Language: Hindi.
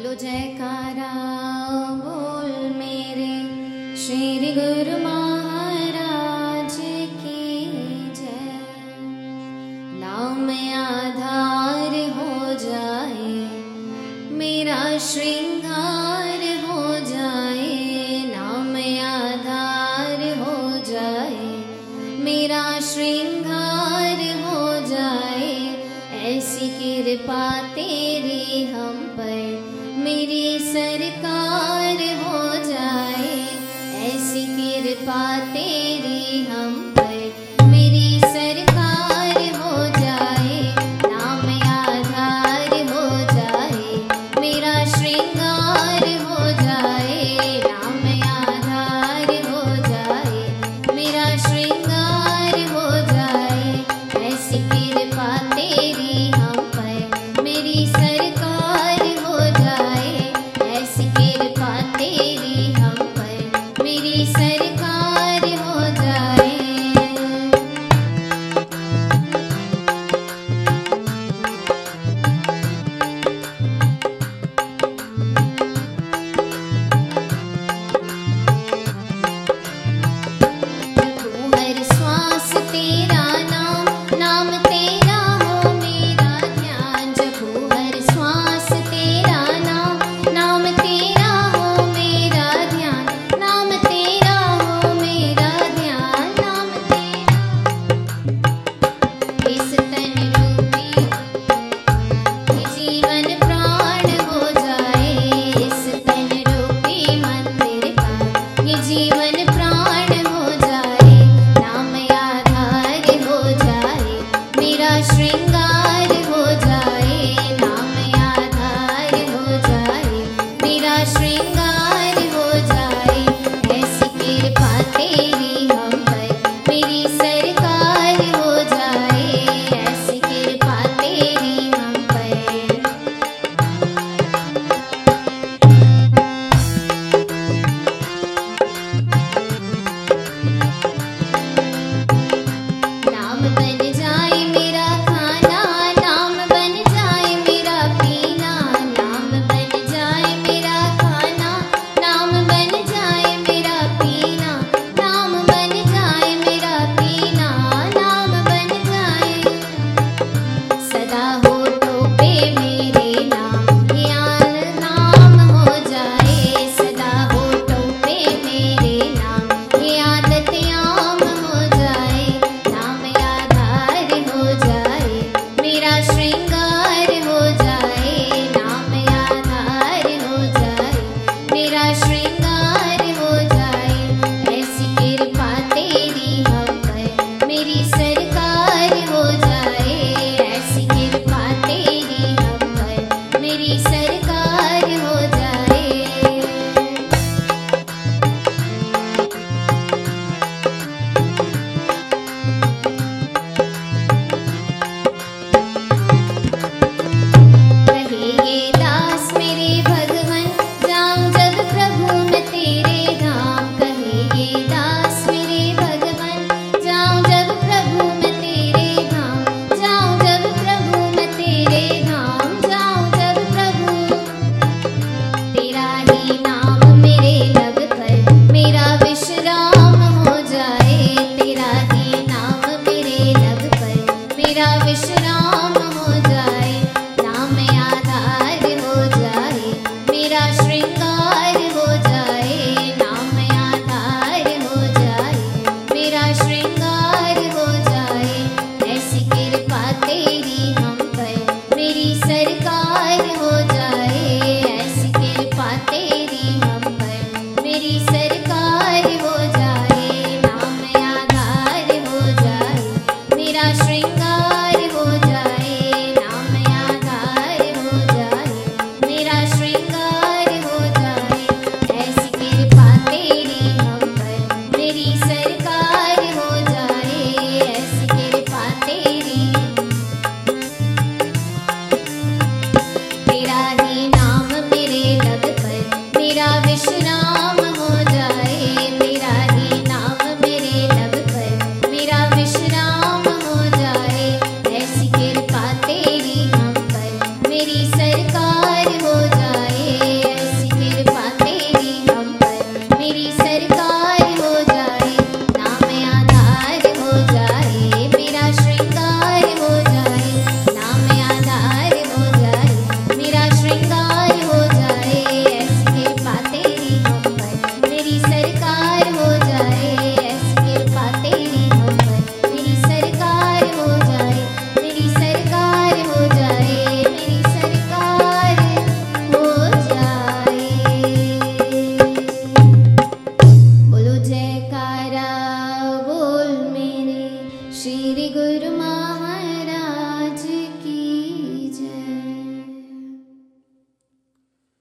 बोलो जयकारा, बोल मेरे। श्री गुरु महाराज की जय। नाम में आधार हो जाए, मेरा श्रृंगार हो जाए। नाम में आधार हो जाए, मेरा श्रृंगार हो जाए। ऐसी कृपा तेरी हम पर मेरी सरकार